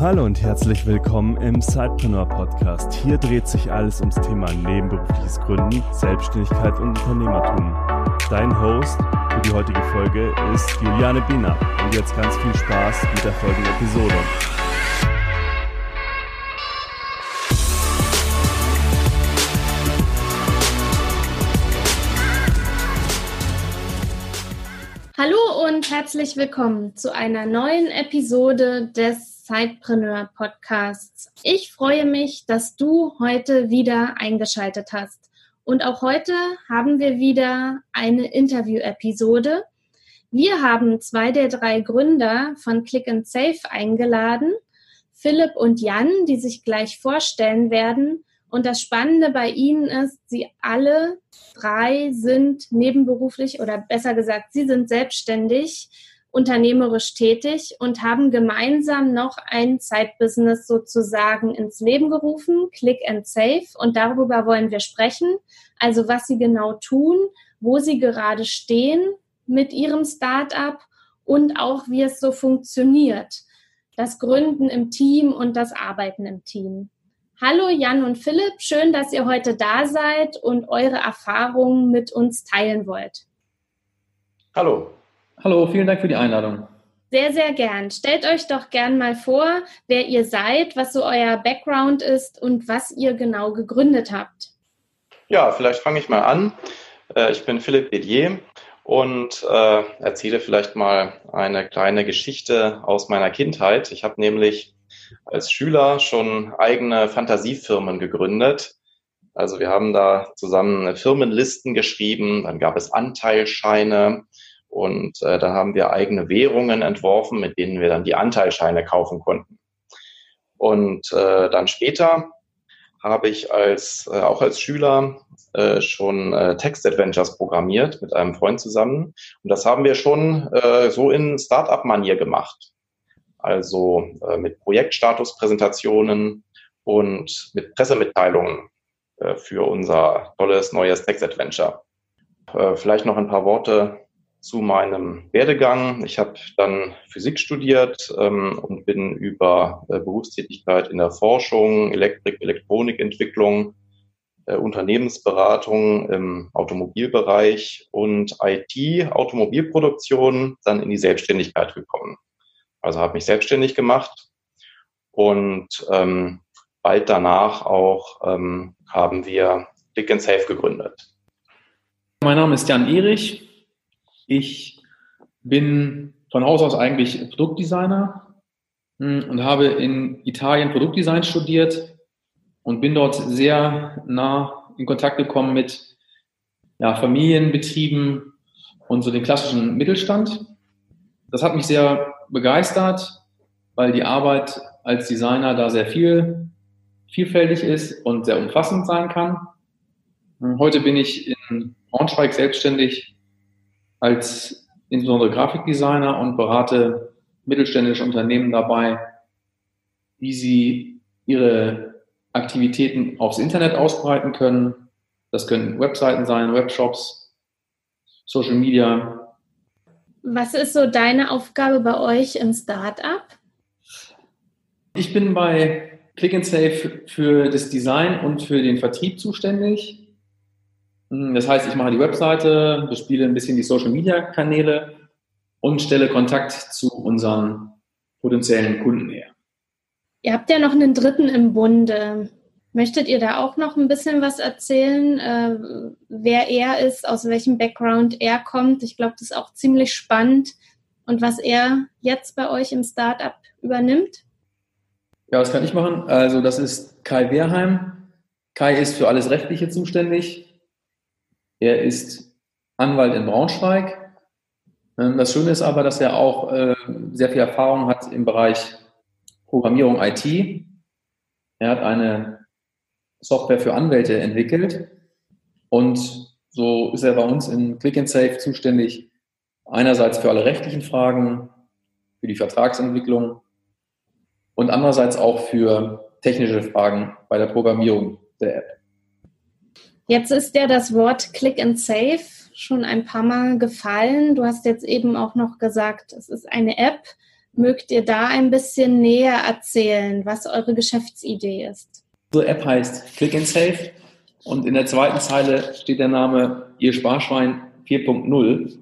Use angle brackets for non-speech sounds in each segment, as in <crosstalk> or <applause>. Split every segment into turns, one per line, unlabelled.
Hallo und herzlich willkommen im Sidepreneur Podcast. Hier dreht sich alles ums Thema nebenberufliches Gründen, Selbstständigkeit und Unternehmertum. Dein Host für die heutige Folge ist Juliane Biener. Und jetzt ganz viel Spaß mit der folgenden Episode.
Hallo und herzlich willkommen zu einer neuen Episode des Sidepreneur Podcasts. Ich freue mich, dass du heute wieder eingeschaltet hast. Und auch heute haben wir wieder eine Interview-Episode. Wir haben zwei der drei Gründer von Click and Save eingeladen, Philipp und Jan, die sich gleich vorstellen werden. Und das Spannende bei ihnen ist, sie alle drei sind nebenberuflich oder besser gesagt, sie sind selbstständig, unternehmerisch tätig und haben gemeinsam noch ein Zeitbusiness sozusagen ins Leben gerufen, Click and Save. Und darüber wollen wir sprechen. Also was sie genau tun, wo sie gerade stehen mit ihrem Startup und auch wie es so funktioniert. Das Gründen im Team und das Arbeiten im Team. Hallo Jan und Philipp, schön, dass ihr heute da seid und eure Erfahrungen mit uns teilen wollt.
Hallo.
Hallo, vielen Dank für die Einladung.
Sehr, sehr gern. Stellt euch doch gern mal vor, wer ihr seid, was so euer Background ist und was ihr genau gegründet habt.
Ja, vielleicht fange ich mal an. Äh, ich bin Philipp Bedier und äh, erzähle vielleicht mal eine kleine Geschichte aus meiner Kindheit. Ich habe nämlich als Schüler schon eigene Fantasiefirmen gegründet. Also wir haben da zusammen Firmenlisten geschrieben, dann gab es Anteilscheine und äh, da haben wir eigene Währungen entworfen, mit denen wir dann die Anteilscheine kaufen konnten. Und äh, dann später habe ich als äh, auch als Schüler äh, schon äh, Text-Adventures programmiert mit einem Freund zusammen. Und das haben wir schon äh, so in Startup-Manier gemacht also äh, mit Projektstatuspräsentationen und mit Pressemitteilungen äh, für unser tolles neues Text-Adventure. Äh, vielleicht noch ein paar Worte zu meinem Werdegang. Ich habe dann Physik studiert ähm, und bin über äh, Berufstätigkeit in der Forschung, Elektrik, Elektronikentwicklung, äh, Unternehmensberatung im Automobilbereich und IT, Automobilproduktion, dann in die Selbstständigkeit gekommen. Also habe mich selbstständig gemacht und ähm, bald danach auch ähm, haben wir Click and Save gegründet.
Mein Name ist Jan Erich. Ich bin von Haus aus eigentlich Produktdesigner hm, und habe in Italien Produktdesign studiert und bin dort sehr nah in Kontakt gekommen mit ja, Familienbetrieben und so den klassischen Mittelstand. Das hat mich sehr begeistert, weil die Arbeit als Designer da sehr viel, vielfältig ist und sehr umfassend sein kann. Heute bin ich in Braunschweig selbstständig als insbesondere Grafikdesigner und berate mittelständische Unternehmen dabei, wie sie ihre Aktivitäten aufs Internet ausbreiten können. Das können Webseiten sein, Webshops, Social Media,
was ist so deine Aufgabe bei euch im Startup?
Ich bin bei Click and Save für das Design und für den Vertrieb zuständig. Das heißt, ich mache die Webseite, bespiele ein bisschen die Social Media Kanäle und stelle Kontakt zu unseren potenziellen Kunden her.
Ihr habt ja noch einen dritten im Bunde. Möchtet ihr da auch noch ein bisschen was erzählen, äh, wer er ist, aus welchem Background er kommt? Ich glaube, das ist auch ziemlich spannend und was er jetzt bei euch im Startup übernimmt.
Ja, das kann ich machen. Also das ist Kai Wehrheim. Kai ist für alles Rechtliche zuständig. Er ist Anwalt in Braunschweig. Ähm, das Schöne ist aber, dass er auch äh, sehr viel Erfahrung hat im Bereich Programmierung IT. Er hat eine Software für Anwälte entwickelt. Und so ist er bei uns in Click and Save zuständig, einerseits für alle rechtlichen Fragen, für die Vertragsentwicklung und andererseits auch für technische Fragen bei der Programmierung der App.
Jetzt ist ja das Wort Click and Save schon ein paar Mal gefallen. Du hast jetzt eben auch noch gesagt, es ist eine App. Mögt ihr da ein bisschen näher erzählen, was eure Geschäftsidee ist?
Unsere App heißt Click and Save und in der zweiten Zeile steht der Name Ihr Sparschwein 4.0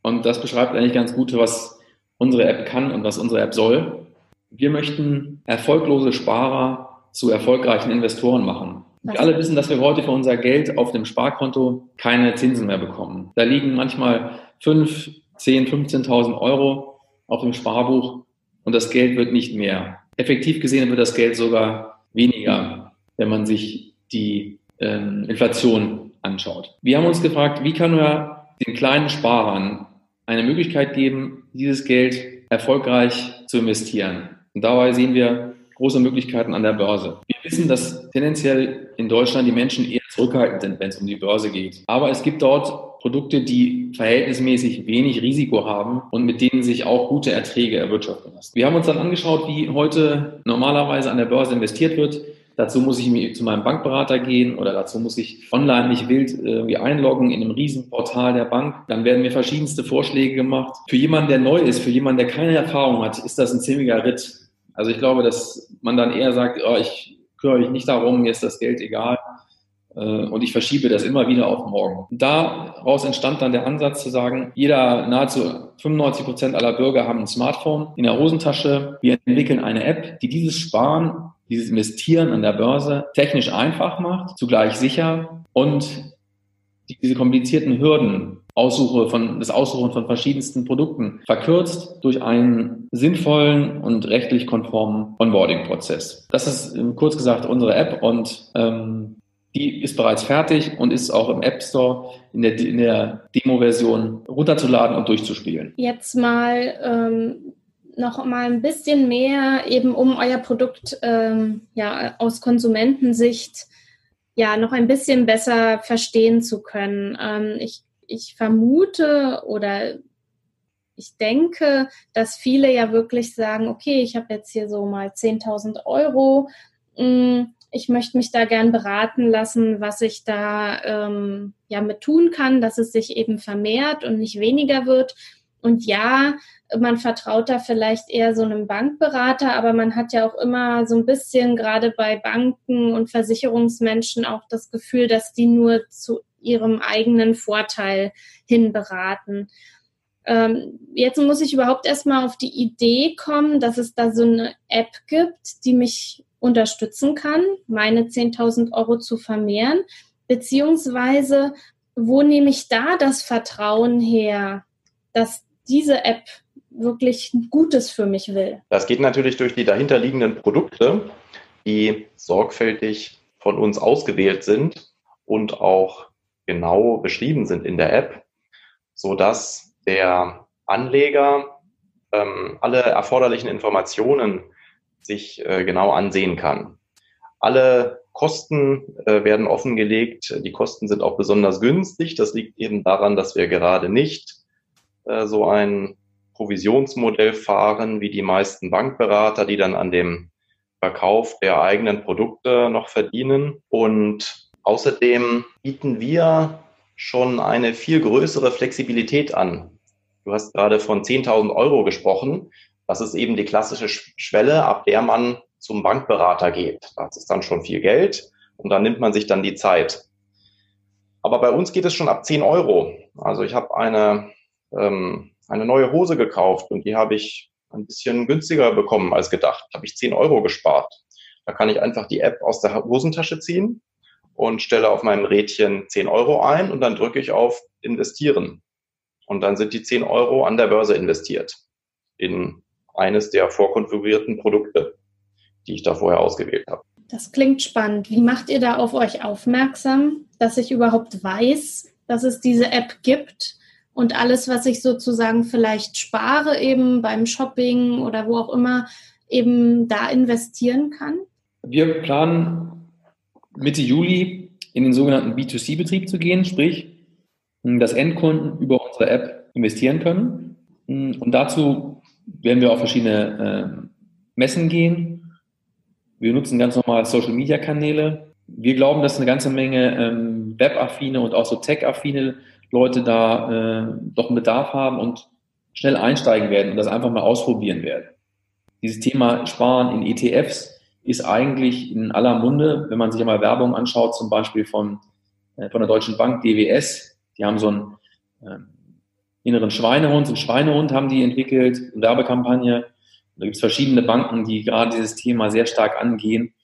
und das beschreibt eigentlich ganz gut, was unsere App kann und was unsere App soll. Wir möchten erfolglose Sparer zu erfolgreichen Investoren machen. Wir alle wissen, dass wir heute für unser Geld auf dem Sparkonto keine Zinsen mehr bekommen. Da liegen manchmal 5, 10, 15.000 Euro auf dem Sparbuch und das Geld wird nicht mehr. Effektiv gesehen wird das Geld sogar weniger, wenn man sich die ähm, Inflation anschaut. Wir haben uns gefragt, wie kann man den kleinen Sparern eine Möglichkeit geben, dieses Geld erfolgreich zu investieren. Und dabei sehen wir große Möglichkeiten an der Börse. Wissen, dass tendenziell in Deutschland die Menschen eher zurückhaltend sind, wenn es um die Börse geht. Aber es gibt dort Produkte, die verhältnismäßig wenig Risiko haben und mit denen sich auch gute Erträge erwirtschaften lassen. Wir haben uns dann angeschaut, wie heute normalerweise an der Börse investiert wird. Dazu muss ich zu meinem Bankberater gehen oder dazu muss ich online mich wild irgendwie einloggen in einem Riesenportal der Bank. Dann werden mir verschiedenste Vorschläge gemacht. Für jemanden, der neu ist, für jemanden, der keine Erfahrung hat, ist das ein ziemlicher Ritt. Also ich glaube, dass man dann eher sagt, oh, ich kümmere mich nicht darum, mir ist das Geld egal. Äh, und ich verschiebe das immer wieder auf morgen. Daraus entstand dann der Ansatz zu sagen, jeder, nahezu 95 Prozent aller Bürger haben ein Smartphone in der Hosentasche. Wir entwickeln eine App, die dieses Sparen dieses Investieren an der Börse technisch einfach macht, zugleich sicher und diese komplizierten Hürden Aussuche von, das Aussuchen von verschiedensten Produkten verkürzt durch einen sinnvollen und rechtlich konformen Onboarding-Prozess. Das ist kurz gesagt unsere App und ähm, die ist bereits fertig und ist auch im App Store in der, in der Demo-Version runterzuladen und durchzuspielen.
Jetzt mal ähm, noch mal ein bisschen mehr eben um euer Produkt ähm, ja aus Konsumentensicht ja noch ein bisschen besser verstehen zu können. Ähm, ich, ich vermute oder ich denke, dass viele ja wirklich sagen, okay, ich habe jetzt hier so mal 10.000 Euro, mm, ich möchte mich da gern beraten lassen, was ich da ähm, ja mit tun kann, dass es sich eben vermehrt und nicht weniger wird. Und ja, man vertraut da vielleicht eher so einem Bankberater, aber man hat ja auch immer so ein bisschen gerade bei Banken und Versicherungsmenschen auch das Gefühl, dass die nur zu ihrem eigenen Vorteil hin beraten. Ähm, jetzt muss ich überhaupt erstmal auf die Idee kommen, dass es da so eine App gibt, die mich unterstützen kann, meine 10.000 Euro zu vermehren, beziehungsweise wo nehme ich da das Vertrauen her, dass diese App wirklich Gutes für mich will.
Das geht natürlich durch die dahinterliegenden Produkte, die sorgfältig von uns ausgewählt sind und auch genau beschrieben sind in der App, sodass der Anleger ähm, alle erforderlichen Informationen sich äh, genau ansehen kann. Alle Kosten äh, werden offengelegt. Die Kosten sind auch besonders günstig. Das liegt eben daran, dass wir gerade nicht äh, so ein Provisionsmodell fahren wie die meisten Bankberater, die dann an dem Verkauf der eigenen Produkte noch verdienen. Und außerdem bieten wir schon eine viel größere Flexibilität an. Du hast gerade von 10.000 Euro gesprochen. Das ist eben die klassische Schwelle, ab der man zum Bankberater geht. Das ist dann schon viel Geld und dann nimmt man sich dann die Zeit. Aber bei uns geht es schon ab 10 Euro. Also ich habe eine ähm, eine neue Hose gekauft und die habe ich ein bisschen günstiger bekommen als gedacht. Habe ich 10 Euro gespart. Da kann ich einfach die App aus der Hosentasche ziehen und stelle auf meinem Rädchen 10 Euro ein und dann drücke ich auf Investieren. Und dann sind die 10 Euro an der Börse investiert in eines der vorkonfigurierten Produkte, die ich da vorher ausgewählt habe.
Das klingt spannend. Wie macht ihr da auf euch aufmerksam, dass ich überhaupt weiß, dass es diese App gibt? und alles, was ich sozusagen vielleicht spare, eben beim Shopping oder wo auch immer, eben da investieren kann?
Wir planen Mitte Juli in den sogenannten B2C-Betrieb zu gehen, sprich, dass Endkunden über unsere App investieren können. Und dazu werden wir auf verschiedene äh, Messen gehen. Wir nutzen ganz normal Social-Media-Kanäle. Wir glauben, dass eine ganze Menge ähm, Web-affine und auch so Tech-affine Leute da äh, doch einen Bedarf haben und schnell einsteigen werden und das einfach mal ausprobieren werden. Dieses Thema Sparen in ETFs ist eigentlich in aller Munde, wenn man sich einmal Werbung anschaut, zum Beispiel von, äh, von der Deutschen Bank, DWS, die haben so einen äh, inneren Schweinehund, so einen Schweinehund haben die entwickelt, eine Werbekampagne. Da gibt es verschiedene Banken, die gerade dieses Thema sehr stark angehen,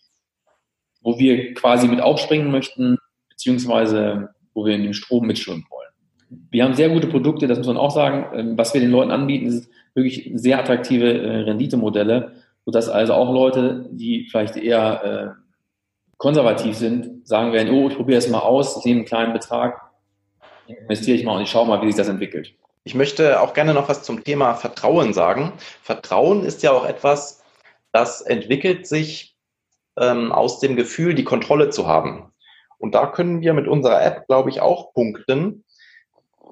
wo wir quasi mit aufspringen möchten, beziehungsweise wo wir in den Strom mitschwimmen wollen. Wir haben sehr gute Produkte, das muss man auch sagen. Ähm, was wir den Leuten anbieten, ist wirklich sehr attraktive äh, Renditemodelle, sodass also auch Leute, die vielleicht eher äh, konservativ sind, sagen werden, oh, ich probiere es mal aus, nehme einen kleinen Betrag, investiere ich mal und ich schaue mal, wie sich das entwickelt.
Ich möchte auch gerne noch was zum Thema Vertrauen sagen. Vertrauen ist ja auch etwas, das entwickelt sich ähm, aus dem Gefühl, die Kontrolle zu haben. Und da können wir mit unserer App, glaube ich, auch punkten,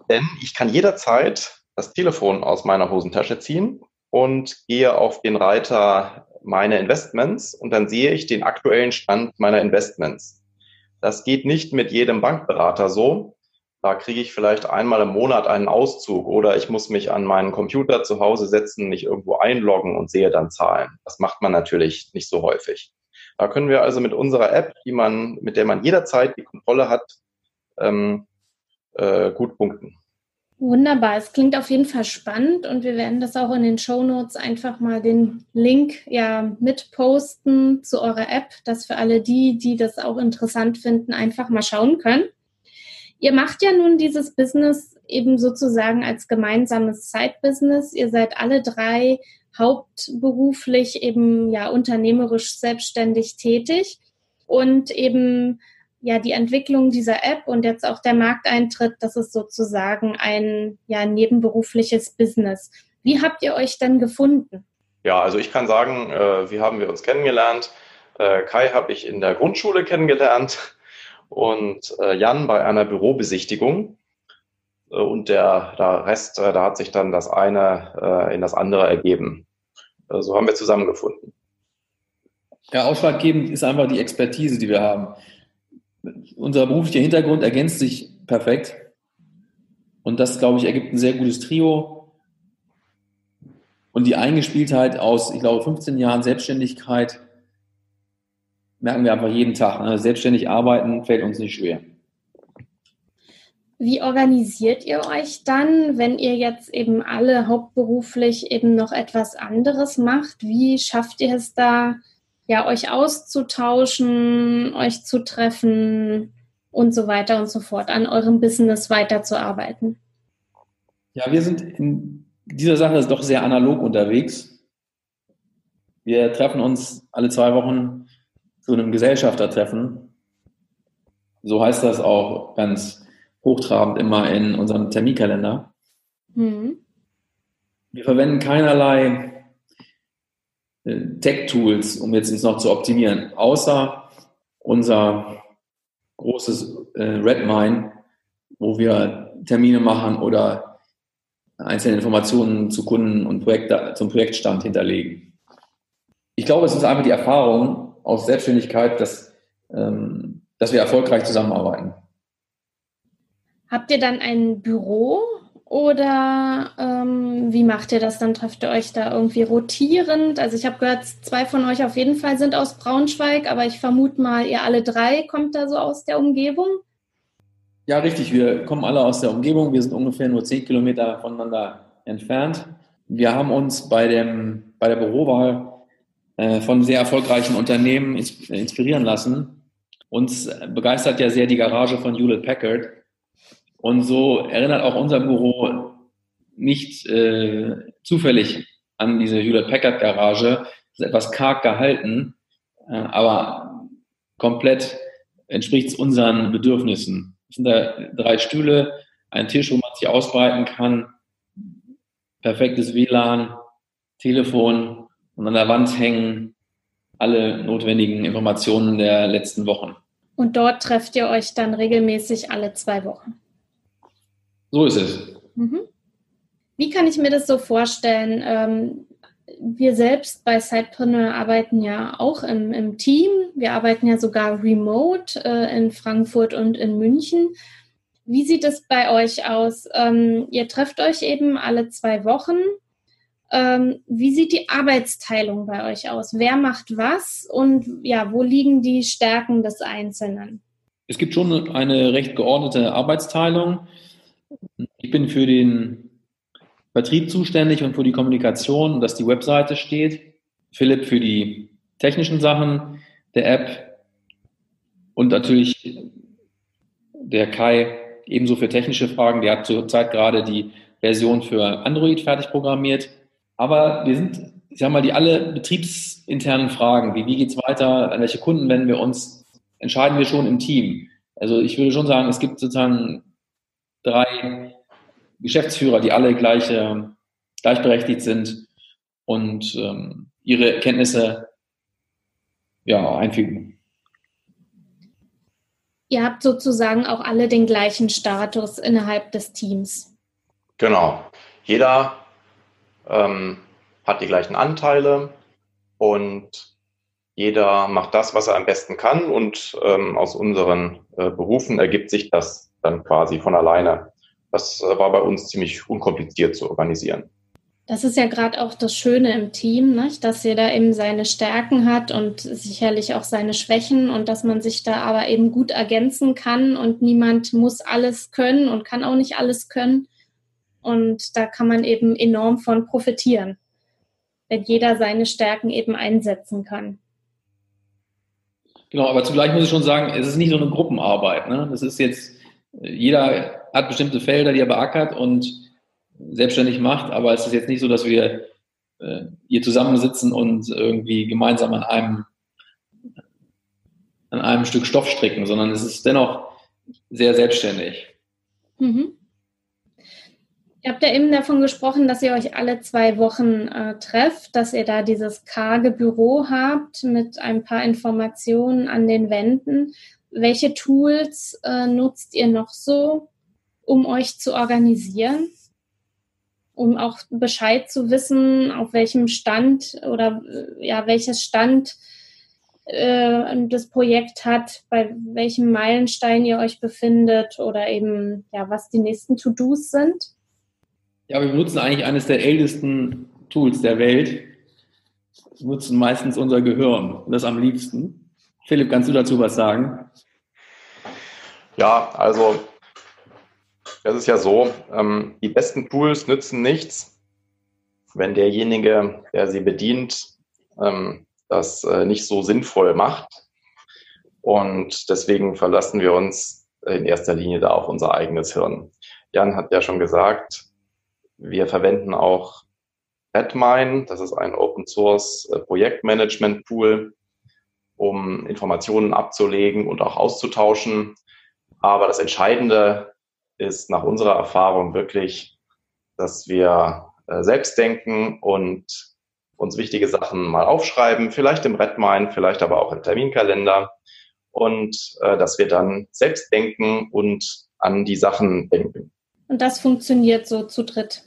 denn ich kann jederzeit das Telefon aus meiner Hosentasche ziehen und gehe auf den Reiter meine Investments und dann sehe ich den aktuellen Stand meiner Investments. Das geht nicht mit jedem Bankberater so. Da kriege ich vielleicht einmal im Monat einen Auszug oder ich muss mich an meinen Computer zu Hause setzen, mich irgendwo einloggen und sehe dann Zahlen. Das macht man natürlich nicht so häufig. Da können wir also mit unserer App, die man, mit der man jederzeit die Kontrolle hat, ähm, äh, gut punkten.
Wunderbar, es klingt auf jeden Fall spannend und wir werden das auch in den Show Notes einfach mal den Link ja mit posten zu eurer App, dass für alle die, die das auch interessant finden, einfach mal schauen können. Ihr macht ja nun dieses Business eben sozusagen als gemeinsames Side-Business. Ihr seid alle drei hauptberuflich eben ja unternehmerisch selbstständig tätig und eben ja die Entwicklung dieser App und jetzt auch der Markteintritt, das ist sozusagen ein ja nebenberufliches Business. Wie habt ihr euch denn gefunden?
Ja, also ich kann sagen, äh, wie haben wir uns kennengelernt? Äh, Kai habe ich in der Grundschule kennengelernt und äh, Jan bei einer Bürobesichtigung. Äh, und der, der Rest, äh, da hat sich dann das eine äh, in das andere ergeben. so haben wir zusammengefunden.
Ja, ausschlaggebend ist einfach die Expertise, die wir haben unser beruflicher Hintergrund ergänzt sich perfekt. Und das, glaube ich, ergibt ein sehr gutes Trio. Und die Eingespieltheit aus, ich glaube, 15 Jahren Selbstständigkeit merken wir einfach jeden Tag. Ne? Selbstständig arbeiten fällt uns nicht schwer.
Wie organisiert ihr euch dann, wenn ihr jetzt eben alle hauptberuflich eben noch etwas anderes macht? Wie schafft ihr es da, ja, euch auszutauschen, euch zu treffen und so weiter und so fort, an eurem Business weiterzuarbeiten?
Ja, wir sind in dieser Sache doch sehr analog unterwegs. Wir treffen uns alle zwei Wochen zu einem Gesellschaftertreffen. So heißt das auch ganz hochtrabend immer in unserem Terminkalender. Mhm. Wir verwenden keinerlei Tech-Tools, um jetzt uns noch zu optimieren, außer unser großes äh, Redmine, wo wir Termine machen oder einzelne Informationen zu Kunden und Projekt, zum Projektstand hinterlegen. Ich glaube, es ist einfach die Erfahrung aus Selbstständigkeit, dass, ähm, dass wir erfolgreich zusammenarbeiten.
Habt ihr dann ein Büro oder ähm, wie macht ihr das? Dann trefft ihr euch da irgendwie rotierend? Also ich habe gehört, zwei von euch auf jeden Fall sind aus Braunschweig, aber ich vermute mal, ihr alle drei kommt da so aus der Umgebung.
Ja, richtig. Wir kommen alle aus der Umgebung. Wir sind ungefähr nur zehn Kilometer voneinander entfernt. Wir haben uns bei, dem, bei der Bürowahl äh, von sehr erfolgreichen Unternehmen inspirieren lassen. Uns begeistert ja sehr die Garage von Hewlett Packard. Und so erinnert auch unser Büro nicht äh, zufällig an diese Hewlett Packard Garage. Ist etwas karg gehalten, äh, aber komplett entspricht es unseren Bedürfnissen. Es sind da drei Stühle, ein Tisch, wo man sich ausbreiten kann, perfektes WLAN, Telefon und an der Wand hängen alle notwendigen Informationen der letzten Wochen.
Und dort trefft ihr euch dann regelmäßig alle zwei Wochen?
So ist es.
Mhm. Wie kann ich mir das so vorstellen? Ähm, wir selbst bei Sidepreneur arbeiten ja auch im, im, Team. Wir arbeiten ja sogar remote äh, in Frankfurt und in München. Wie sieht es bei euch aus? Ähm, ihr trefft euch eben alle zwei Wochen. Ähm, wie sieht die Arbeitsteilung bei euch aus? Wer macht was und ja, wo liegen die Stärken des Einzelnen?
Es gibt schon eine recht geordnete Arbeitsteilung. Ich bin für den Vertrieb zuständig und für die Kommunikation, dass die Webseite steht. Philipp für die technischen Sachen der App und natürlich der Kai ebenso für technische Fragen. Der hat zurzeit gerade die Version für Android fertig programmiert. Aber wir sind, ich sag mal, die alle betriebsinternen Fragen, wie, wie geht's weiter, an welche Kunden wenden wir uns, entscheiden wir schon im Team. Also ich würde schon sagen, es gibt sozusagen drei Geschäftsführer, die alle gleich, äh, gleichberechtigt sind und ähm, ihre Kenntnisse ja, einfügen.
Ihr habt sozusagen auch alle den gleichen Status innerhalb des Teams.
Genau. Jeder ähm, hat die gleichen Anteile und jeder macht das, was er am besten kann und ähm, aus unseren äh, Berufen ergibt sich das dann quasi von alleine. Das war bei uns ziemlich unkompliziert zu organisieren.
Das ist ja gerade auch das Schöne im Team, nicht? dass jeder eben seine Stärken hat und sicherlich auch seine Schwächen und dass man sich da aber eben gut ergänzen kann und niemand muss alles können und kann auch nicht alles können. Und da kann man eben enorm von profitieren, wenn jeder seine Stärken eben einsetzen kann.
Genau, aber zugleich muss ich schon sagen, es ist nicht so eine Gruppenarbeit. Ne? Das ist jetzt, jeder hat bestimmte Felder, die er beackert und selbstständig macht, aber es ist jetzt nicht so, dass wir äh, hier zusammensitzen und irgendwie gemeinsam an einem, an einem Stück Stoff stricken, sondern es ist dennoch sehr selbstständig. Mhm.
Ihr habt ja eben davon gesprochen, dass ihr euch alle zwei Wochen äh, trefft, dass ihr da dieses karge Büro habt mit ein paar Informationen an den Wänden. Welche Tools äh, nutzt ihr noch so, um euch zu organisieren? Um auch Bescheid zu wissen, auf welchem Stand oder äh, ja, welches Stand äh, das Projekt hat, bei welchem Meilenstein ihr euch befindet oder eben ja, was die nächsten To-Dos sind?
Ja, wir benutzen eigentlich eines der ältesten Tools der Welt. Wir nutzen meistens unser Gehirn das am liebsten. Philipp, kannst du dazu was sagen?
Ja, also das ist ja so, ähm, die besten Tools nützen nichts, wenn derjenige, der sie bedient, ähm, das äh, nicht so sinnvoll macht. Und deswegen verlassen wir uns in erster Linie da auf unser eigenes Hirn. Jan hat ja schon gesagt, wir verwenden auch Redmine, das ist ein Open Source äh, Projektmanagement Tool, um Informationen abzulegen und auch auszutauschen. Aber das Entscheidende ist nach unserer Erfahrung wirklich, dass wir äh, selbst denken und uns wichtige Sachen mal aufschreiben, vielleicht im Redmine, vielleicht aber auch im Terminkalender und äh, dass wir dann selbst denken und an die Sachen denken.
Und das funktioniert so zu dritt.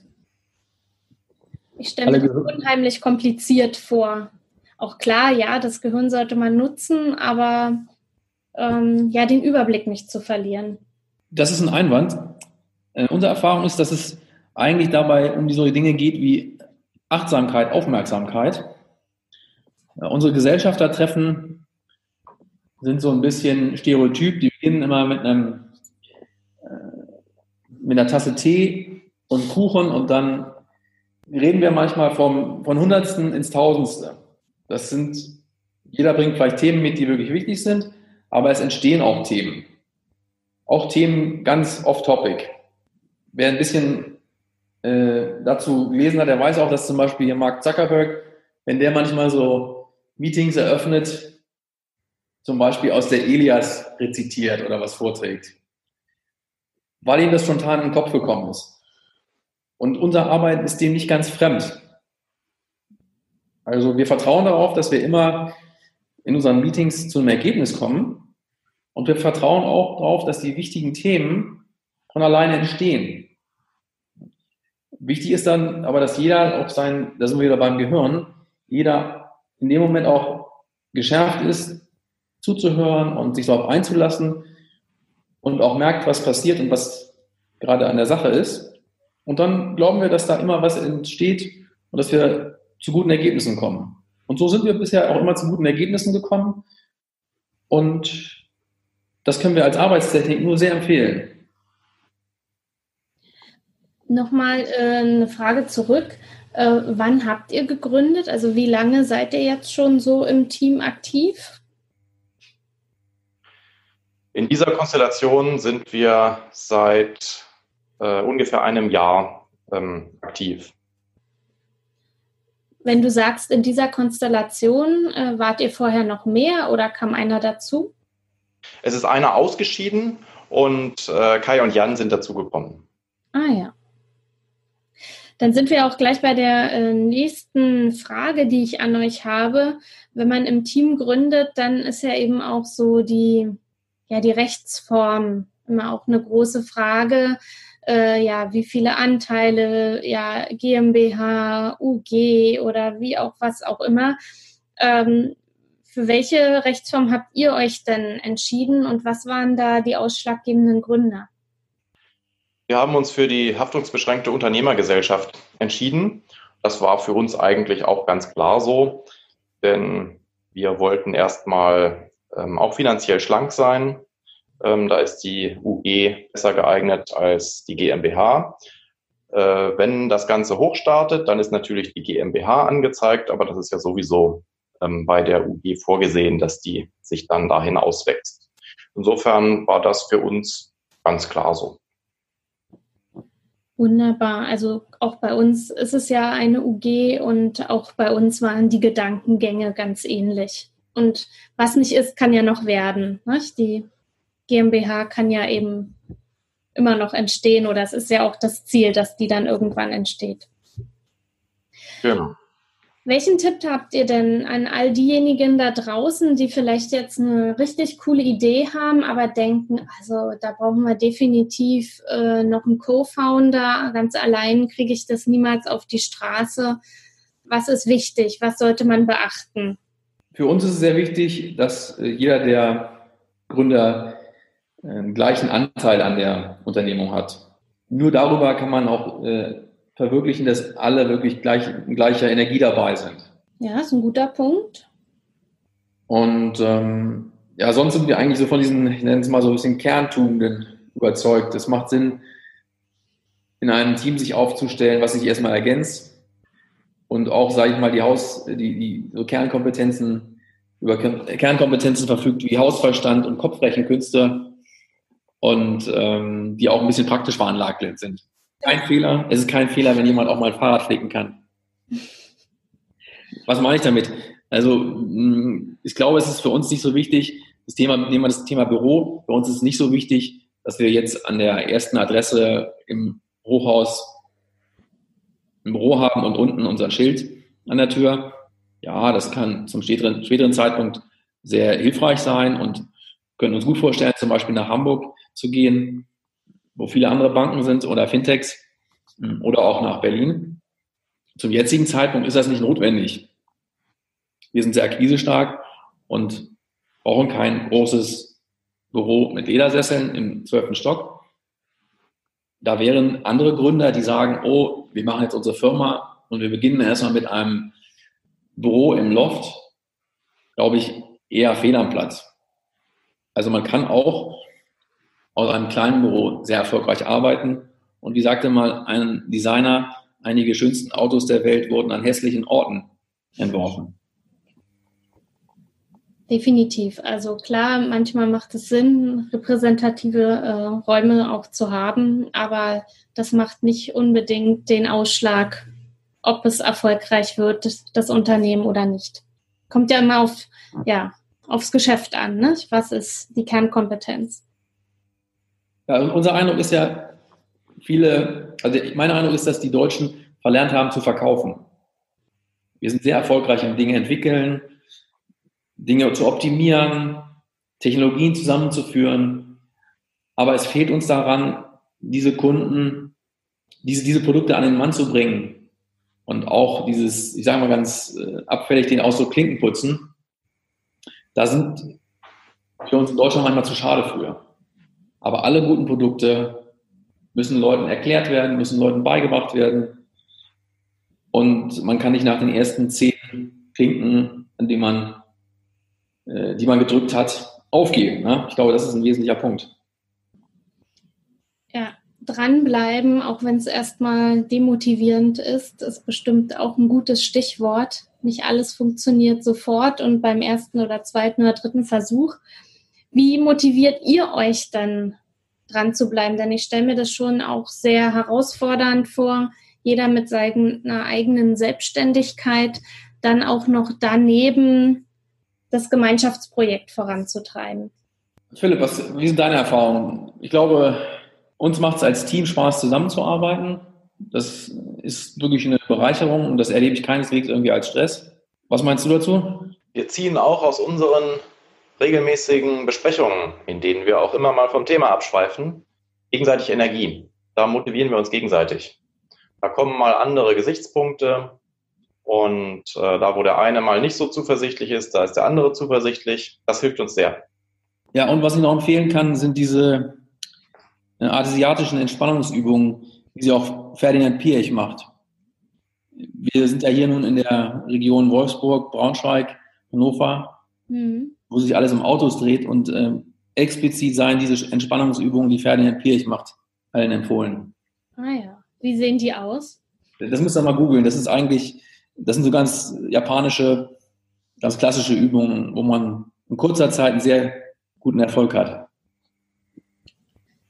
Ich stelle mir das unheimlich kompliziert vor. Auch klar, ja, das Gehirn sollte man nutzen, aber ähm, ja, den Überblick nicht zu verlieren.
Das ist ein Einwand. Äh, unsere Erfahrung ist, dass es eigentlich dabei um solche Dinge geht wie Achtsamkeit, Aufmerksamkeit. Äh, unsere Gesellschaftertreffen sind so ein bisschen stereotyp. Die beginnen immer mit einem äh, mit einer Tasse Tee und Kuchen und dann reden wir manchmal vom, von Hundertsten ins Tausendste. Das sind, jeder bringt vielleicht Themen mit, die wirklich wichtig sind, aber es entstehen auch Themen. Auch Themen ganz off-topic. Wer ein bisschen äh, dazu gelesen hat, der weiß auch, dass zum Beispiel hier Mark Zuckerberg, wenn der manchmal so Meetings eröffnet, zum Beispiel aus der Elias rezitiert oder was vorträgt, weil ihm das spontan in den Kopf gekommen ist. Und unsere Arbeit ist dem nicht ganz fremd. Also wir vertrauen darauf, dass wir immer in unseren Meetings zu einem Ergebnis kommen. Und wir vertrauen auch darauf, dass die wichtigen Themen von alleine entstehen. Wichtig ist dann aber, dass jeder auch sein, da sind wir wieder beim Gehirn, jeder in dem Moment auch geschärft ist, zuzuhören und sich darauf einzulassen und auch merkt, was passiert und was gerade an der Sache ist. Und dann glauben wir, dass da immer was entsteht und dass wir zu guten Ergebnissen kommen. Und so sind wir bisher auch immer zu guten Ergebnissen gekommen. Und das können wir als Arbeitstechnik nur sehr empfehlen.
Nochmal äh, eine Frage zurück. Äh, wann habt ihr gegründet? Also wie lange seid ihr jetzt schon so im Team aktiv?
In dieser Konstellation sind wir seit äh, ungefähr einem Jahr ähm, aktiv.
Wenn du sagst, in dieser Konstellation, äh, wart ihr vorher noch mehr oder kam einer dazu?
Es ist einer ausgeschieden und äh, Kai und Jan sind dazugekommen.
Ah ja. Dann sind wir auch gleich bei der äh, nächsten Frage, die ich an euch habe. Wenn man im Team gründet, dann ist ja eben auch so die, ja, die Rechtsform immer auch eine große Frage. Äh, ja, wie viele Anteile, ja, GmbH, UG oder wie auch was auch immer. Ähm, für welche Rechtsform habt ihr euch denn entschieden und was waren da die ausschlaggebenden Gründe?
Wir haben uns für die haftungsbeschränkte Unternehmergesellschaft entschieden. Das war für uns eigentlich auch ganz klar so, denn wir wollten erstmal ähm, auch finanziell schlank sein. Ähm, da ist die UG besser geeignet als die GmbH. Äh, wenn das Ganze hochstartet, dann ist natürlich die GmbH angezeigt, aber das ist ja sowieso ähm, bei der UG vorgesehen, dass die sich dann dahin auswächst. Insofern war das für uns ganz klar so.
Wunderbar. Also auch bei uns ist es ja eine UG und auch bei uns waren die Gedankengänge ganz ähnlich. Und was nicht ist, kann ja noch werden. Nicht? Die GmbH kann ja eben immer noch entstehen oder es ist ja auch das Ziel, dass die dann irgendwann entsteht.
Genau.
Welchen Tipp habt ihr denn an all diejenigen da draußen, die vielleicht jetzt eine richtig coole Idee haben, aber denken, also da brauchen wir definitiv äh, noch einen Co-Founder, ganz allein kriege ich das niemals auf die Straße. Was ist wichtig? Was sollte man beachten?
Für uns ist es sehr wichtig, dass äh, jeder der Gründer einen gleichen Anteil an der Unternehmung hat. Nur darüber kann man auch äh, verwirklichen, dass alle wirklich gleich, in gleicher Energie dabei sind.
Ja, ist ein guter Punkt.
Und ähm, ja, sonst sind wir eigentlich so von diesen, ich nenne es mal so ein bisschen Kerntugenden überzeugt. Es macht Sinn, in einem Team sich aufzustellen, was sich erstmal ergänzt und auch, sage ich mal, die Haus, die, die so Kernkompetenzen über Kernkompetenzen verfügt wie Hausverstand und Kopfrechenkünste und ähm, die auch ein bisschen praktisch veranlagt sind. Kein Fehler. Es ist kein Fehler, wenn jemand auch mal ein Fahrrad flicken kann. Was meine ich damit? Also, mm, ich glaube, es ist für uns nicht so wichtig, das Thema, nehmen wir das Thema Büro. Für uns ist es nicht so wichtig, dass wir jetzt an der ersten Adresse im Hochhaus ein Büro haben und unten unser Schild an der Tür. Ja, das kann zum späteren, späteren Zeitpunkt sehr hilfreich sein und können uns gut vorstellen, zum Beispiel nach Hamburg zu gehen wo viele andere Banken sind oder Fintechs hm, oder auch nach Berlin. Zum jetzigen Zeitpunkt ist das nicht notwendig. Wir sind sehr akquisestark und brauchen kein großes Büro mit Ledersesseln im zwölften Stock. Da wären andere Gründer, die sagen, oh, wir machen jetzt unsere Firma und wir beginnen erstmal mit einem Büro im Loft, glaube ich, eher fehl am Platz. Also man kann auch aus einem kleinen Büro sehr erfolgreich arbeiten. Und wie sagte mal ein Designer, einige schönsten Autos der Welt wurden an hässlichen Orten entworfen.
Definitiv. Also klar, manchmal macht es Sinn, repräsentative äh, Räume auch zu haben, aber das macht nicht unbedingt den Ausschlag, ob es erfolgreich wird, das Unternehmen oder nicht. Kommt ja immer auf, ja, aufs Geschäft an. Ne? Was ist die Kernkompetenz?
Ja, unser Eindruck ist ja, viele, also mein Eindruck ist, dass die Deutschen verlernt haben zu verkaufen. Wir sind sehr erfolgreich im Dinge entwickeln, Dinge zu optimieren, Technologien zusammenzuführen. Aber es fehlt uns daran, diese Kunden, diese, diese Produkte an den Mann zu bringen. Und auch dieses, ich sage mal ganz äh, abfällig, den Ausdruck Klinken putzen. Da sind wir uns in Deutschland manchmal zu schade für. Aber alle guten Produkte müssen Leuten erklärt werden, müssen Leuten beigebracht werden. Und man kann nicht nach den ersten zehn Klinken, an die man, äh, die man gedrückt hat, aufgeben. Ne? Ich glaube, das ist ein wesentlicher Punkt.
Ja, dranbleiben, auch wenn es erstmal demotivierend ist, ist bestimmt auch ein gutes Stichwort. Nicht alles funktioniert sofort und beim ersten oder zweiten oder dritten Versuch. Wie motiviert ihr euch dann dran zu bleiben? Denn ich stelle mir das schon auch sehr herausfordernd vor, jeder mit seiner eigenen Selbstständigkeit dann auch noch daneben das Gemeinschaftsprojekt voranzutreiben.
Philipp, was, wie sind deine Erfahrungen? Ich glaube, uns macht es als Team Spaß, zusammenzuarbeiten. Das ist wirklich eine Bereicherung und das erlebe ich keineswegs irgendwie als Stress. Was meinst du dazu?
Wir ziehen auch aus unseren regelmäßigen Besprechungen, in denen wir auch immer mal vom Thema abschweifen, gegenseitig Energie. Da motivieren wir uns gegenseitig. Da kommen mal andere Gesichtspunkte und äh, da, wo der eine mal nicht so zuversichtlich ist, da ist der andere zuversichtlich. Das hilft uns sehr.
Ja, und was ich noch empfehlen kann, sind diese äh, asiatischen Entspannungsübungen, wie sie auch Ferdinand Piech macht. Wir sind ja hier nun in der Region Wolfsburg, Braunschweig, Hannover, mhm. Wo sich alles um Autos dreht und äh, explizit seien diese Entspannungsübungen, die Ferdinand Piech macht, allen empfohlen.
Ah ja. Wie sehen die aus?
Das müsst ihr mal googeln. Das ist eigentlich, das sind so ganz japanische, ganz klassische Übungen, wo man in kurzer Zeit einen sehr guten Erfolg hat.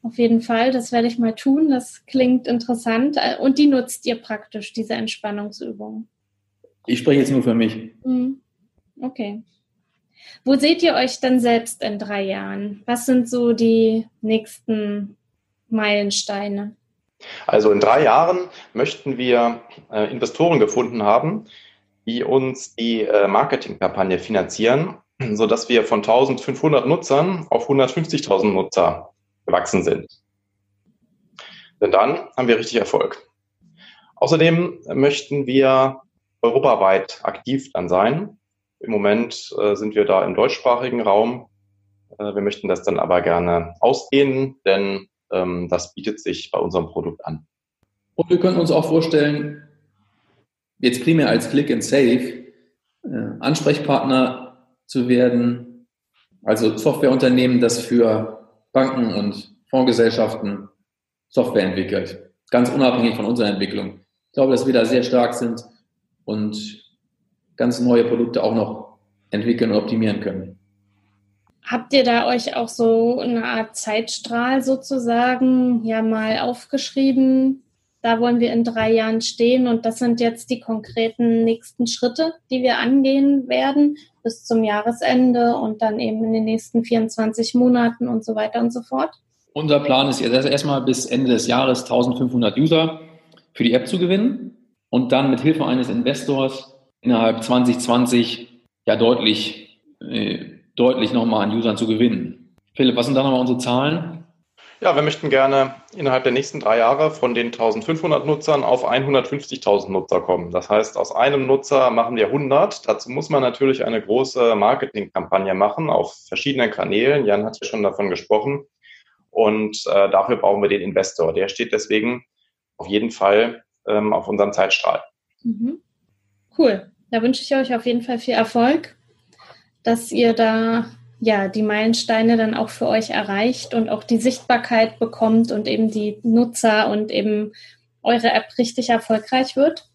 Auf jeden Fall, das werde ich mal tun. Das klingt interessant. Und die nutzt ihr praktisch, diese Entspannungsübungen?
Ich spreche jetzt nur für mich.
Hm. Okay. Wo seht ihr euch dann selbst in drei Jahren? Was sind so die nächsten Meilensteine?
Also in drei Jahren möchten wir äh, Investoren gefunden haben, die uns die äh, Marketingkampagne finanzieren, <clears throat> sodass wir von 1500 Nutzern auf 150.000 Nutzer gewachsen sind. Denn dann haben wir richtig Erfolg. Außerdem möchten wir europaweit aktiv dann sein. Im Moment äh, sind wir da im deutschsprachigen Raum. Äh, wir möchten das dann aber gerne ausdehnen, denn ähm, das bietet sich bei unserem Produkt an.
Und wir können uns auch vorstellen, jetzt primär als Click and Save, äh, Ansprechpartner zu werden, also Softwareunternehmen, das für Banken und Fondsgesellschaften Software entwickelt, ganz unabhängig von unserer Entwicklung. Ich glaube, dass wir da sehr stark sind und ganz neue Produkte auch noch entwickeln und optimieren können.
Habt ihr da euch auch so eine Art Zeitstrahl sozusagen ja mal aufgeschrieben? Da wollen wir in drei Jahren stehen und das sind jetzt die konkreten nächsten Schritte, die wir angehen werden bis zum Jahresende und dann eben in den nächsten 24 Monaten und so weiter und so fort.
Unser Plan ist jetzt erstmal bis Ende des Jahres 1500 User für die App zu gewinnen und dann mit Hilfe eines Investors innerhalb 2020 ja deutlich äh, deutlich nochmal an Usern zu gewinnen. Philipp, was sind da nochmal unsere Zahlen?
Ja, wir möchten gerne innerhalb der nächsten drei Jahre von den 1500 Nutzern auf 150.000 Nutzer kommen. Das heißt, aus einem Nutzer machen wir 100. Dazu muss man natürlich eine große Marketingkampagne machen auf verschiedenen Kanälen. Jan hat ja schon davon gesprochen. Und äh, dafür brauchen wir den Investor. Der steht deswegen auf jeden Fall ähm, auf unserem Zeitstrahl.
Mhm. Cool. Da wünsche ich euch auf jeden Fall viel Erfolg dass ihr da ja die Meilensteine dann auch für euch erreicht und auch die Sichtbarkeit bekommt und eben die Nutzer und eben eure App richtig erfolgreich wird.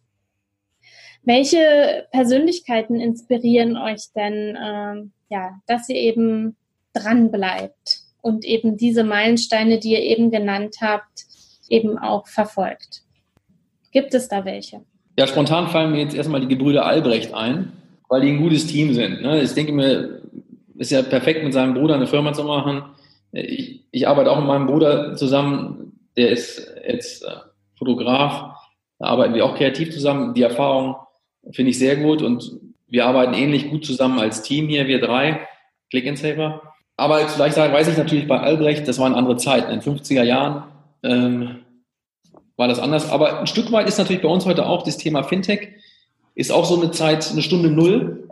Welche Persönlichkeiten inspirieren euch denn, ähm, ja, dass ihr eben dran bleibt und eben diese Meilensteine, die ihr eben genannt habt, eben auch verfolgt? Gibt es da welche?
Ja, spontan fallen mir jetzt erstmal die Gebrüder Albrecht ein weil die ein gutes Team sind. Ne? Ich denke mir, ist ja perfekt mit seinem Bruder eine Firma zu machen. Ich, ich arbeite auch mit meinem Bruder zusammen, der ist jetzt äh, Fotograf, da arbeiten wir auch kreativ zusammen. Die Erfahrung finde ich sehr gut und wir arbeiten ähnlich gut zusammen als Team hier, wir drei, Click and Saver. Aber vielleicht weiß ich natürlich bei Albrecht, das waren andere Zeiten. In den 50er Jahren ähm, war das anders. Aber ein Stück weit ist natürlich bei uns heute auch das Thema Fintech ist auch so eine Zeit, eine Stunde Null.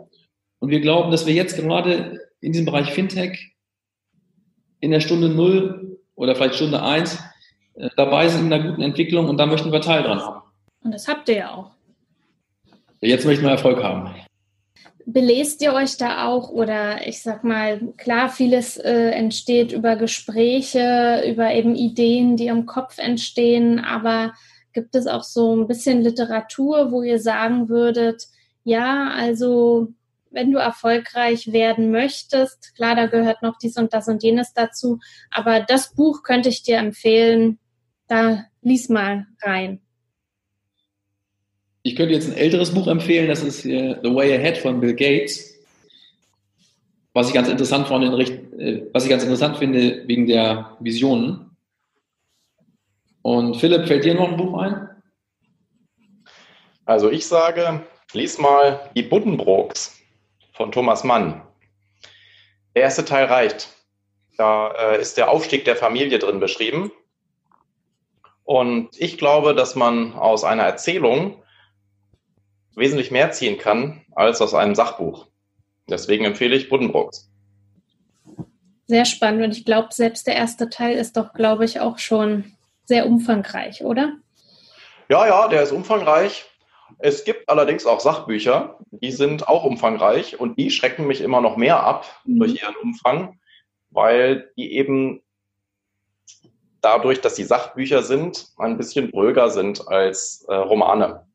Und wir glauben, dass wir jetzt gerade in diesem Bereich Fintech in der Stunde Null oder vielleicht Stunde eins äh, dabei sind in einer guten Entwicklung und da möchten wir Teil dran haben.
Und das habt ihr ja auch.
Jetzt möchten wir Erfolg haben.
Belest ihr euch da auch oder ich sag mal, klar, vieles äh, entsteht über Gespräche, über eben Ideen, die im Kopf entstehen, aber gibt es auch so ein bisschen Literatur, wo ihr sagen würdet, ja, also wenn du erfolgreich werden möchtest, klar, da gehört noch dies und das und jenes dazu, aber das Buch könnte ich dir empfehlen, da lies mal rein.
Ich könnte jetzt ein älteres Buch empfehlen, das ist äh, The Way Ahead von Bill Gates. Was ich ganz interessant fand, äh, was ich ganz interessant finde wegen der Visionen. Und Philipp, fällt dir noch ein Buch ein?
Also ich sage, lies mal Die Buddenbrooks von Thomas Mann. Der erste Teil reicht. Da äh, ist der Aufstieg der Familie drin beschrieben. Und ich glaube, dass man aus einer Erzählung wesentlich mehr ziehen kann als aus einem Sachbuch. Deswegen empfehle ich Buddenbrooks.
Sehr spannend und ich glaube, selbst der erste Teil ist doch, glaube ich, auch schon sehr umfangreich, oder?
Ja, ja, der ist umfangreich. Es gibt allerdings auch Sachbücher, die sind auch umfangreich und die schrecken mich immer noch mehr ab mhm. durch ihren Umfang, weil die eben dadurch, dass die Sachbücher sind, ein bisschen bröger sind als äh, Romane.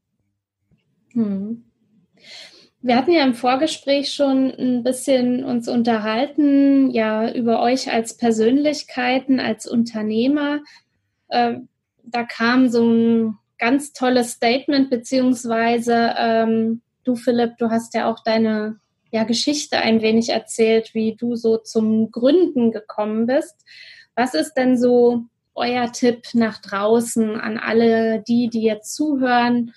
Hm. Wir hatten ja im Vorgespräch schon ein bisschen uns unterhalten, ja, über euch als Persönlichkeiten, als Unternehmer. Äh, da kam so ein ganz tolles Statement, beziehungsweise ähm, du, Philipp, du hast ja auch deine ja, Geschichte ein wenig erzählt, wie du so zum Gründen gekommen bist. Was ist denn so euer Tipp nach draußen an alle die, die jetzt zuhören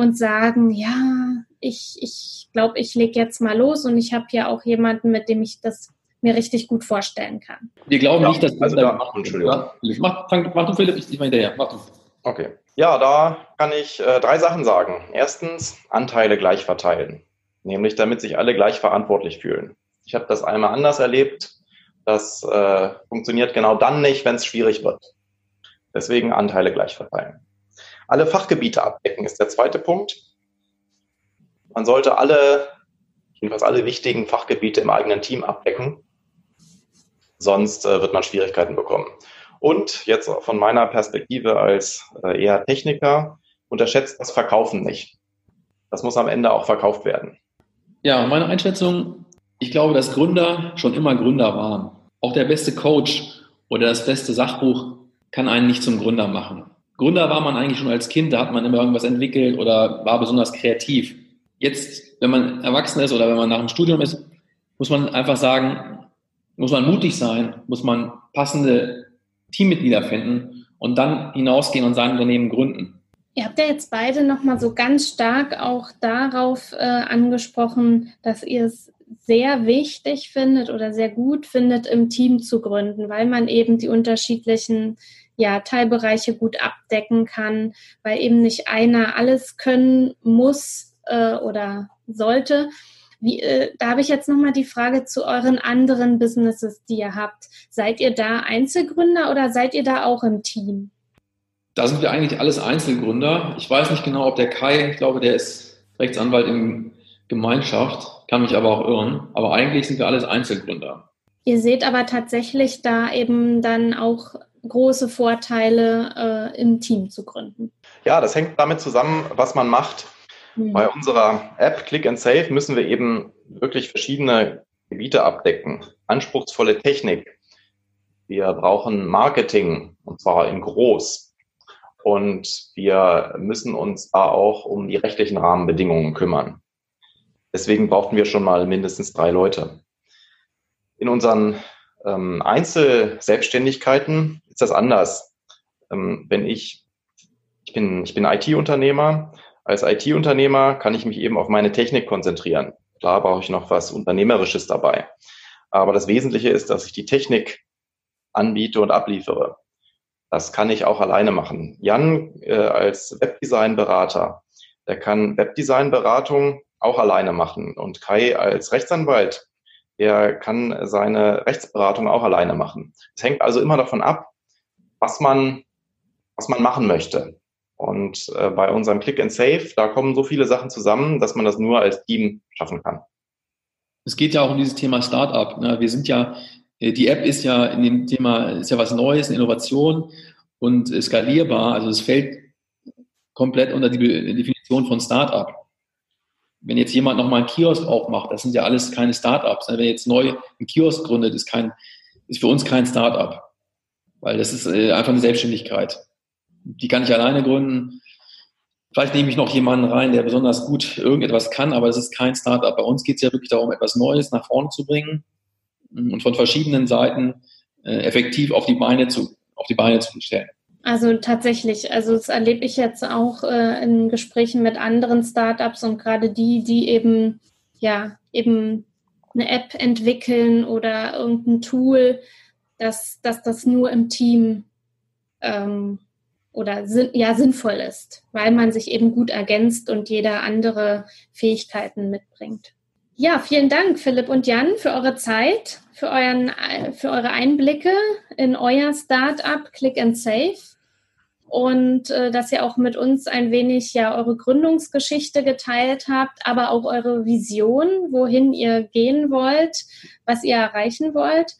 und sagen, ja, ich ich, glaube, ich lege jetzt mal los und ich habe ja auch jemanden, mit dem ich das mir richtig gut vorstellen kann.
Wir glauben
ja,
nicht, dass
also da, mach, Entschuldigung.
Mach, fang, mach du Philipp, ich, ich mal hinterher. Mach du.
Okay. Ja, da kann ich äh, drei Sachen sagen. Erstens, Anteile gleich verteilen, nämlich damit sich alle gleich verantwortlich fühlen. Ich habe das einmal anders erlebt. Das äh, funktioniert genau dann nicht, wenn es schwierig wird. Deswegen Anteile gleich verteilen. Alle Fachgebiete abdecken ist der zweite Punkt. Man sollte alle, jedenfalls alle wichtigen Fachgebiete im eigenen Team abdecken. Sonst äh, wird man Schwierigkeiten bekommen. Und jetzt von meiner Perspektive als äh, eher Techniker, unterschätzt das Verkaufen nicht. Das muss am Ende auch verkauft werden.
Ja, meine Einschätzung, ich glaube, dass Gründer schon immer Gründer waren. Auch der beste Coach oder das beste Sachbuch kann einen nicht zum Gründer machen. Gründer war man eigentlich schon als Kind, da hat man immer irgendwas entwickelt oder war besonders kreativ. Jetzt, wenn man erwachsen ist oder wenn man nach dem Studium ist, muss man einfach sagen, muss man mutig sein, muss man passende Teammitglieder finden und dann hinausgehen und sein Unternehmen gründen.
Ihr habt ja jetzt beide nochmal so ganz stark auch darauf äh, angesprochen, dass ihr es sehr wichtig findet oder sehr gut findet, im Team zu gründen, weil man eben die unterschiedlichen ja, Teilbereiche gut abdecken kann, weil eben nicht einer alles können muss äh, oder sollte. Wie, äh, da habe ich jetzt nochmal die Frage zu euren anderen Businesses, die ihr habt. Seid ihr da Einzelgründer oder seid ihr da auch im Team?
Da sind wir eigentlich alles Einzelgründer. Ich weiß nicht genau, ob der Kai, ich glaube, der ist Rechtsanwalt in Gemeinschaft, kann mich aber auch irren. Aber eigentlich sind wir alles Einzelgründer.
Ihr seht aber tatsächlich da eben dann auch große Vorteile, äh, im Team zu gründen.
Ja, das hängt damit zusammen, was man macht. Mhm. Bei unserer App Click and Save müssen wir eben wirklich verschiedene Gebiete abdecken. Anspruchsvolle Technik. Wir brauchen Marketing und zwar in groß. Und wir müssen uns da auch um die rechtlichen Rahmenbedingungen kümmern. Deswegen brauchten wir schon mal mindestens drei Leute. In unseren ähm, Einzelselbstständigkeiten ist das anders. Ähm, wenn ich, ich bin, ich bin IT-Unternehmer. Als IT-Unternehmer kann ich mich eben auf meine Technik konzentrieren. Klar brauche ich noch was Unternehmerisches dabei. Aber das Wesentliche ist, dass ich die Technik anbiete und abliefere. Das kann ich auch alleine machen. Jan äh, als Webdesign-Berater, der kann Webdesign-Beratung auch alleine machen. Und Kai als Rechtsanwalt, der kann seine Rechtsberatung auch alleine machen. Es hängt also immer davon ab, was man, was man machen möchte. Und äh, bei unserem Click and Save, da kommen so viele Sachen zusammen, dass man das nur als Team schaffen kann.
Es geht ja auch um dieses Thema Startup. Ne? Wir sind ja, äh, die App ist ja in dem Thema, ist ja was Neues, eine Innovation und skalierbar. Also es fällt komplett unter die Definition von Startup. Wenn jetzt jemand nochmal einen Kiosk aufmacht, das sind ja alles keine Startups. Wenn jetzt neu einen Kiosk gründet, ist, kein, ist für uns kein Startup. Weil das ist äh, einfach eine Selbstständigkeit. Die kann ich alleine gründen. Vielleicht nehme ich noch jemanden rein, der besonders gut irgendetwas kann, aber es ist kein Startup. Bei uns geht es ja wirklich darum, etwas Neues nach vorne zu bringen und von verschiedenen Seiten äh, effektiv auf die Beine zu, auf die Beine zu stellen.
Also tatsächlich, also das erlebe ich jetzt auch äh, in Gesprächen mit anderen Startups und gerade die, die eben ja eben eine App entwickeln oder irgendein Tool, dass, dass das nur im Team ähm, oder ja sinnvoll ist, weil man sich eben gut ergänzt und jeder andere Fähigkeiten mitbringt. Ja, vielen Dank, Philipp und Jan, für eure Zeit, für, euren, für eure Einblicke in euer Startup Click and Save und äh, dass ihr auch mit uns ein wenig ja eure Gründungsgeschichte geteilt habt, aber auch eure Vision, wohin ihr gehen wollt, was ihr erreichen wollt.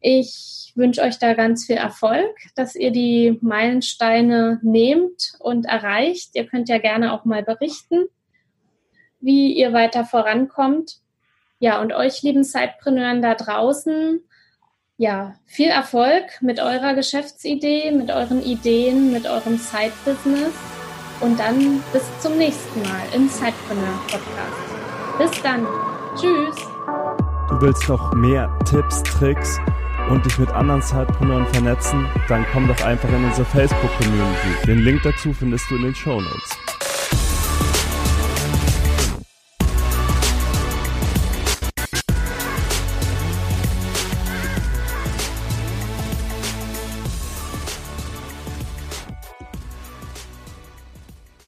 Ich wünsche euch da ganz viel Erfolg, dass ihr die Meilensteine nehmt und erreicht. Ihr könnt ja gerne auch mal berichten wie ihr weiter vorankommt. Ja, und euch lieben Sidepreneuren da draußen, ja, viel Erfolg mit eurer Geschäftsidee, mit euren Ideen, mit eurem Side-Business und dann bis zum nächsten Mal im Sidepreneur Podcast. Bis dann. Tschüss.
Du willst noch mehr Tipps, Tricks und dich mit anderen Sidepreneuren vernetzen? Dann komm doch einfach in unsere Facebook-Community. Den Link dazu findest du in den Show Notes.